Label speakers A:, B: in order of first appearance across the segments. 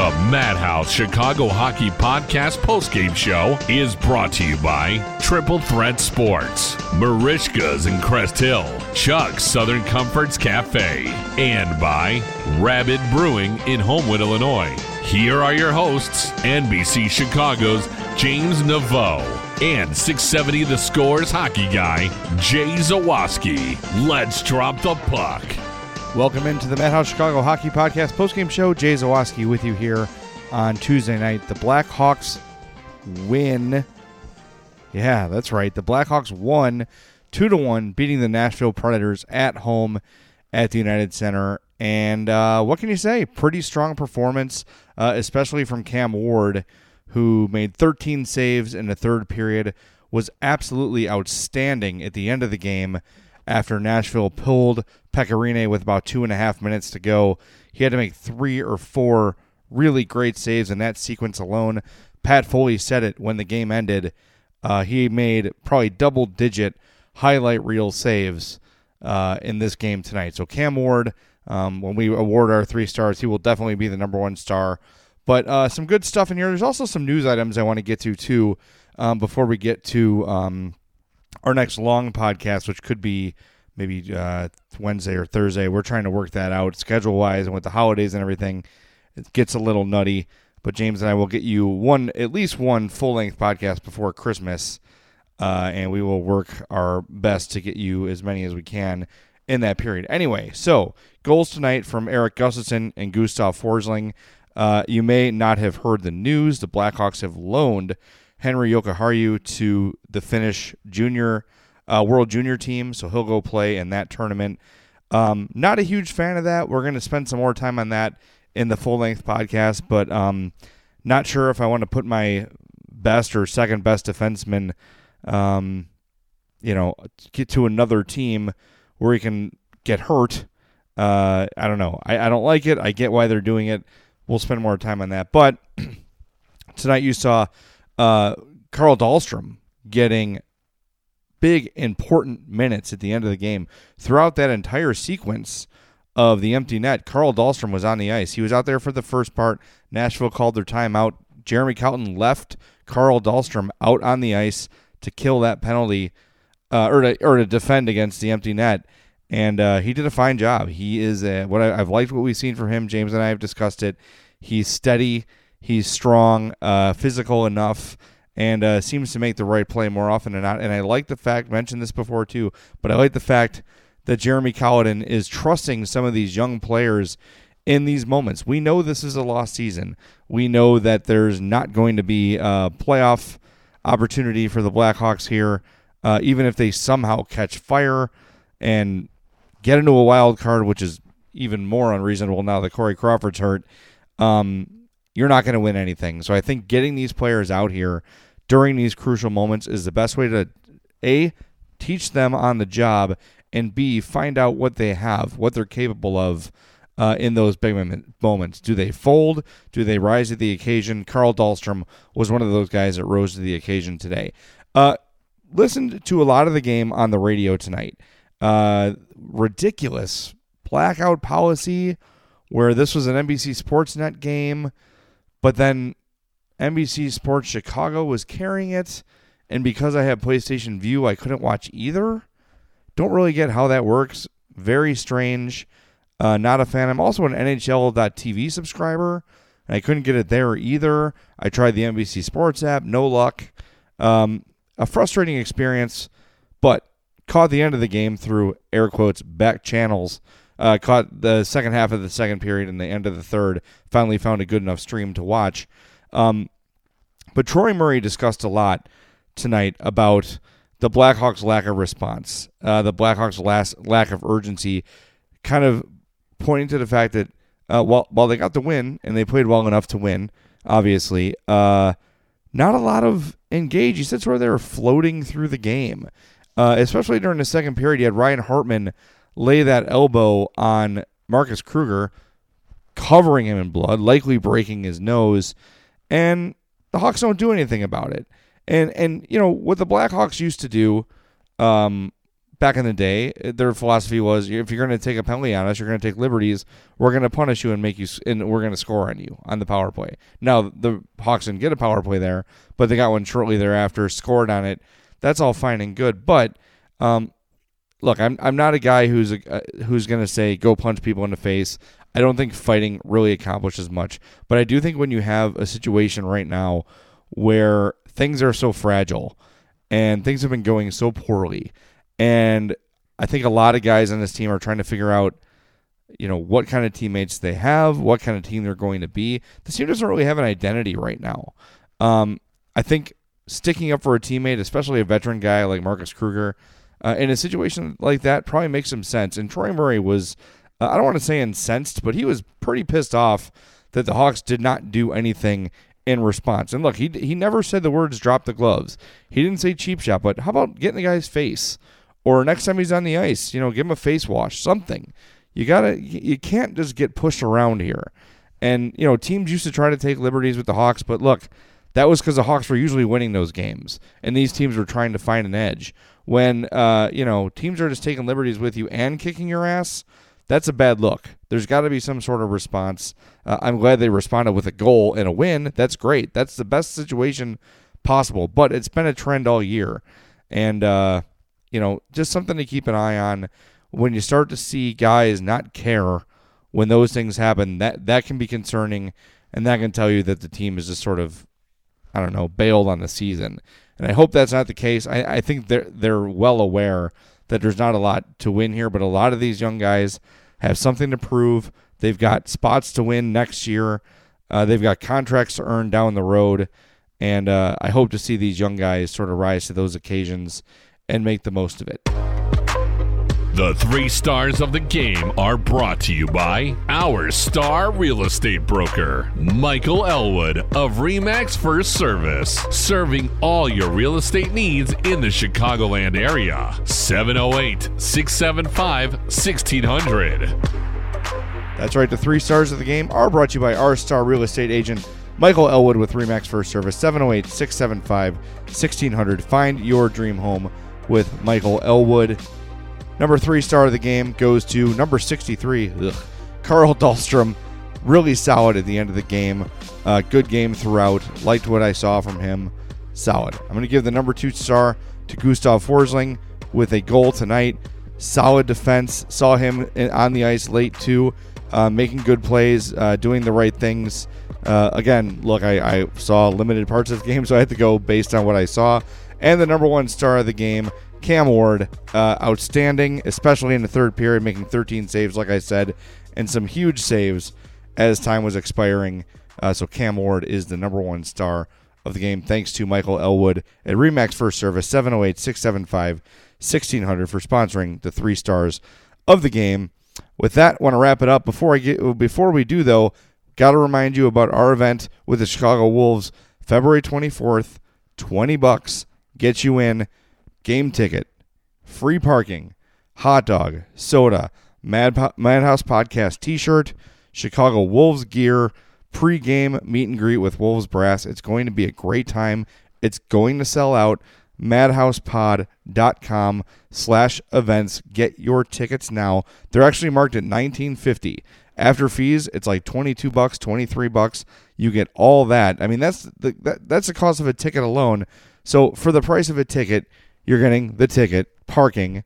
A: The Madhouse Chicago Hockey Podcast postgame show is brought to you by Triple Threat Sports, Marishka's in Crest Hill, Chuck's Southern Comforts Cafe, and by Rabbit Brewing in Homewood, Illinois. Here are your hosts, NBC Chicago's James Naveau and 670 The Scores hockey guy, Jay Zawaski. Let's drop the puck.
B: Welcome into the Madhouse Chicago Hockey Podcast postgame show. Jay Zawaski with you here on Tuesday night. The Blackhawks win. Yeah, that's right. The Blackhawks won two to one, beating the Nashville Predators at home at the United Center. And uh, what can you say? Pretty strong performance, uh, especially from Cam Ward, who made 13 saves in the third period, was absolutely outstanding at the end of the game after Nashville pulled Pekka Rinne with about two and a half minutes to go. He had to make three or four really great saves in that sequence alone. Pat Foley said it when the game ended. Uh, he made probably double digit highlight reel saves uh, in this game tonight. So Cam Ward, um, when we award our three stars, he will definitely be the number one star. But uh, some good stuff in here. There's also some news items I want to get to too um, before we get to um, our next long podcast, which could be maybe uh, Wednesday or Thursday. We're trying to work that out schedule wise, and with the holidays and everything, it gets a little nutty. But James and I will get you one, at least one full length podcast before Christmas, uh, and we will work our best to get you as many as we can in that period. Anyway, so goals tonight from Eric Gustafsson and Gustav Forsling. Uh, you may not have heard the news. The Blackhawks have loaned Henri Jokiharju to the Finnish junior uh, World Junior team, so he'll go play in that tournament. Um, not a huge fan of that. We're going to spend some more time on that in the full length podcast, but um, not sure if I want to put my best or second best defenseman, um, you know, get to another team where he can get hurt. Uh, I don't know. I, I don't like it. I get why they're doing it. We'll spend more time on that. But tonight you saw uh, Carl Dahlstrom getting big, important minutes at the end of the game. Throughout that entire sequence of the empty net, Carl Dahlstrom was on the ice. He was out there for the first part. Nashville called their timeout. Jeremy Colliton left Carl Dahlstrom out on the ice to kill that penalty uh, or, to, or to defend against the empty net. And uh, he did a fine job. He is a, what I, have liked what we've seen from him. James and I have discussed it. He's steady. He's strong, uh, physical enough, and uh, seems to make the right play more often than not. And I like the fact, mentioned this before too, but I like the fact that Jeremy Colliton is trusting some of these young players in these moments. We know this is a lost season. We know that there's not going to be a playoff opportunity for the Blackhawks here, uh, even if they somehow catch fire and get into a wild card, which is even more unreasonable now that Corey Crawford's hurt. Um, you're not going to win anything. So I think getting these players out here during these crucial moments is the best way to a teach them on the job and b find out what they have, what they're capable of. Uh, in those big moments, do they fold? Do they rise to the occasion? Carl Dahlstrom was one of those guys that rose to the occasion today. Uh, listened to a lot of the game on the radio tonight. Uh, ridiculous blackout policy where this was an NBC Sportsnet game but then NBC Sports Chicago was carrying it, and because I have PlayStation Vue, I couldn't watch either. Don't really get how that works. Very strange. Uh, not a fan. I'm also an NHL.TV subscriber, and I couldn't get it there either. I tried the NBC Sports app, no luck. Um, a frustrating experience, but caught the end of the game through air quotes back channels uh, caught the second half of the second period and the end of the third. Finally found a good enough stream to watch. Um, But Troy Murray discussed a lot tonight about the Blackhawks' lack of response, uh, the Blackhawks' last lack of urgency, kind of pointing to the fact that uh, while while they got the win and they played well enough to win, obviously, uh, not a lot of engage. He said sort of they were floating through the game, uh, especially during the second period. You had Ryan Hartman lay that elbow on Marcus Kruger, covering him in blood, likely breaking his nose, and the Hawks don't do anything about it. And and you know what the Blackhawks used to do, um, back in the day, their philosophy was if you're going to take a penalty on us, you're going to take liberties. We're going to punish you and make you, and we're going to score on you on the power play. Now the Hawks didn't get a power play there, but they got one shortly thereafter, scored on it. That's all fine and good, but um, look, I'm I'm not a guy who's a, uh, who's to say go punch people in the face. I don't think fighting really accomplishes much, but I do think when you have a situation right now where things are so fragile and things have been going so poorly and I think a lot of guys on this team are trying to figure out, you know, what kind of teammates they have, what kind of team they're going to be. The team doesn't really have an identity right now. Um, I think sticking up for a teammate, especially a veteran guy like Marcus Kruger, uh, in a situation like that probably makes some sense. And Troy Murray was, uh, I don't want to say incensed, but he was pretty pissed off that the Hawks did not do anything in response. And look, he he never said the words "drop the gloves." He didn't say cheap shot, but how about getting the guy's face? or next time he's on the ice, you know, give him a face wash, something. You gotta, you can't just get pushed around here. And you know, teams used to try to take liberties with the Hawks, but look, that was because the Hawks were usually winning those games, and these teams were trying to find an edge. When uh, you know teams are just taking liberties with you and kicking your ass, that's a bad look. There's got to be some sort of response. Uh, I'm glad they responded with a goal and a win. That's great. That's the best situation possible. But it's been a trend all year, and uh, you know, just something to keep an eye on when you start to see guys not care when those things happen. That that can be concerning, and that can tell you that the team is just sort of, I don't know, bailed on the season. And I hope that's not the case. I, I think they're they're well aware that there's not a lot to win here, but a lot of these young guys have something to prove. They've got spots to win next year. Uh, they've got contracts to earn down the road, and uh, I hope to see these young guys sort of rise to those occasions and make the most of it.
A: The three stars of the game are brought to you by our star real estate broker, Michael Elwood of Remax First Service, serving all your real estate needs in the Chicagoland area. 708 675 1600.
B: That's right. The three stars of the game are brought to you by our star real estate agent, Michael Elwood with Remax First Service, 708 675 1600. Find your dream home with Michael Elwood. Number three star of the game goes to number 63, ugh, Carl Dahlstrom. Really solid at the end of the game. Uh, good game throughout. Liked what I saw from him. Solid. I'm going to give the number two star to Gustav Forsling with a goal tonight. Solid defense. Saw him on the ice late too, uh, making good plays, uh, doing the right things. Uh, again, look, I, I, saw limited parts of the game, so I had to go based on what I saw and the number one star of the game, Cam Ward, uh, outstanding, especially in the third period, making 13 saves, like I said, and some huge saves as time was expiring. Uh, so Cam Ward is the number one star of the game, thanks to Michael Elwood at Remax First Service, 708 675 1600 for sponsoring the three stars of the game. With that, want to wrap it up. Before I get before we do though, got to remind you about our event with the Chicago Wolves, February 24th, 20 bucks get you in game ticket, free parking, hot dog, soda, Mad Madhouse podcast T-shirt, Chicago Wolves gear, pre-game meet and greet with Wolves brass. It's going to be a great time. It's going to sell out. madhousepod.com slash events. Get your tickets now. They're actually marked at 1950. After fees, it's like 22 bucks, 23 bucks. You get all that. I mean, that's the that, that's the cost of a ticket alone. So for the price of a ticket, you're getting the ticket, parking,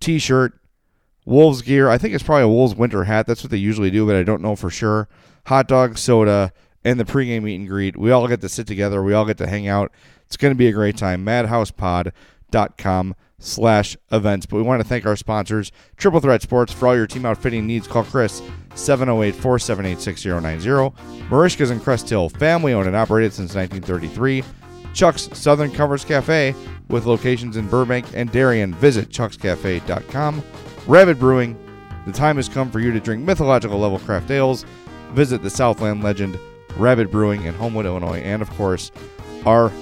B: t-shirt, Wolves gear. I think it's probably a Wolves winter hat. That's what they usually do, but I don't know for sure. Hot dog, soda, and the pregame meet and greet. We all get to sit together. We all get to hang out. It's going to be a great time. MadhousePod.com slash events. But we want to thank our sponsors, Triple Threat Sports. For all your team outfitting needs, call Chris 708 478 6090. Marishka's in Crest Hill, family owned and operated since 1933. Chuck's Southern Comforts Cafe with locations in Burbank and Darien. Visit chuckscafe.com. Rabbit Brewing. The time has come for you to drink mythological level craft ales. Visit the Southland legend Rabbit Brewing in Homewood, Illinois. And of course, our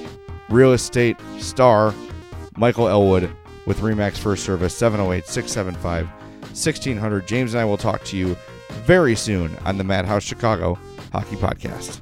B: real estate star, Michael Elwood with Remax First Service 708 675 1600. James and I will talk to you very soon on the Madhouse Chicago Hockey Podcast.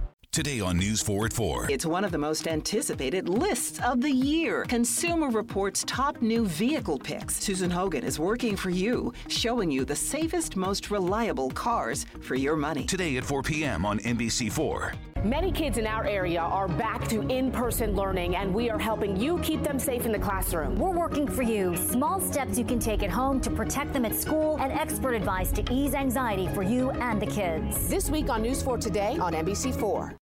C: Today on News 4 at 4.
D: It's one of the most anticipated lists of the year. Consumer Reports top new vehicle picks. Susan Hogan is working for you, showing you the safest, most reliable cars for your money.
C: Today at 4 p.m. on NBC4.
E: Many kids in our area are back to in person learning, and we are helping you keep them safe in the classroom.
F: We're working for you. Small steps you can take at home to protect them at school, and expert advice to ease anxiety for you and the kids.
E: This week on News 4 Today on NBC4.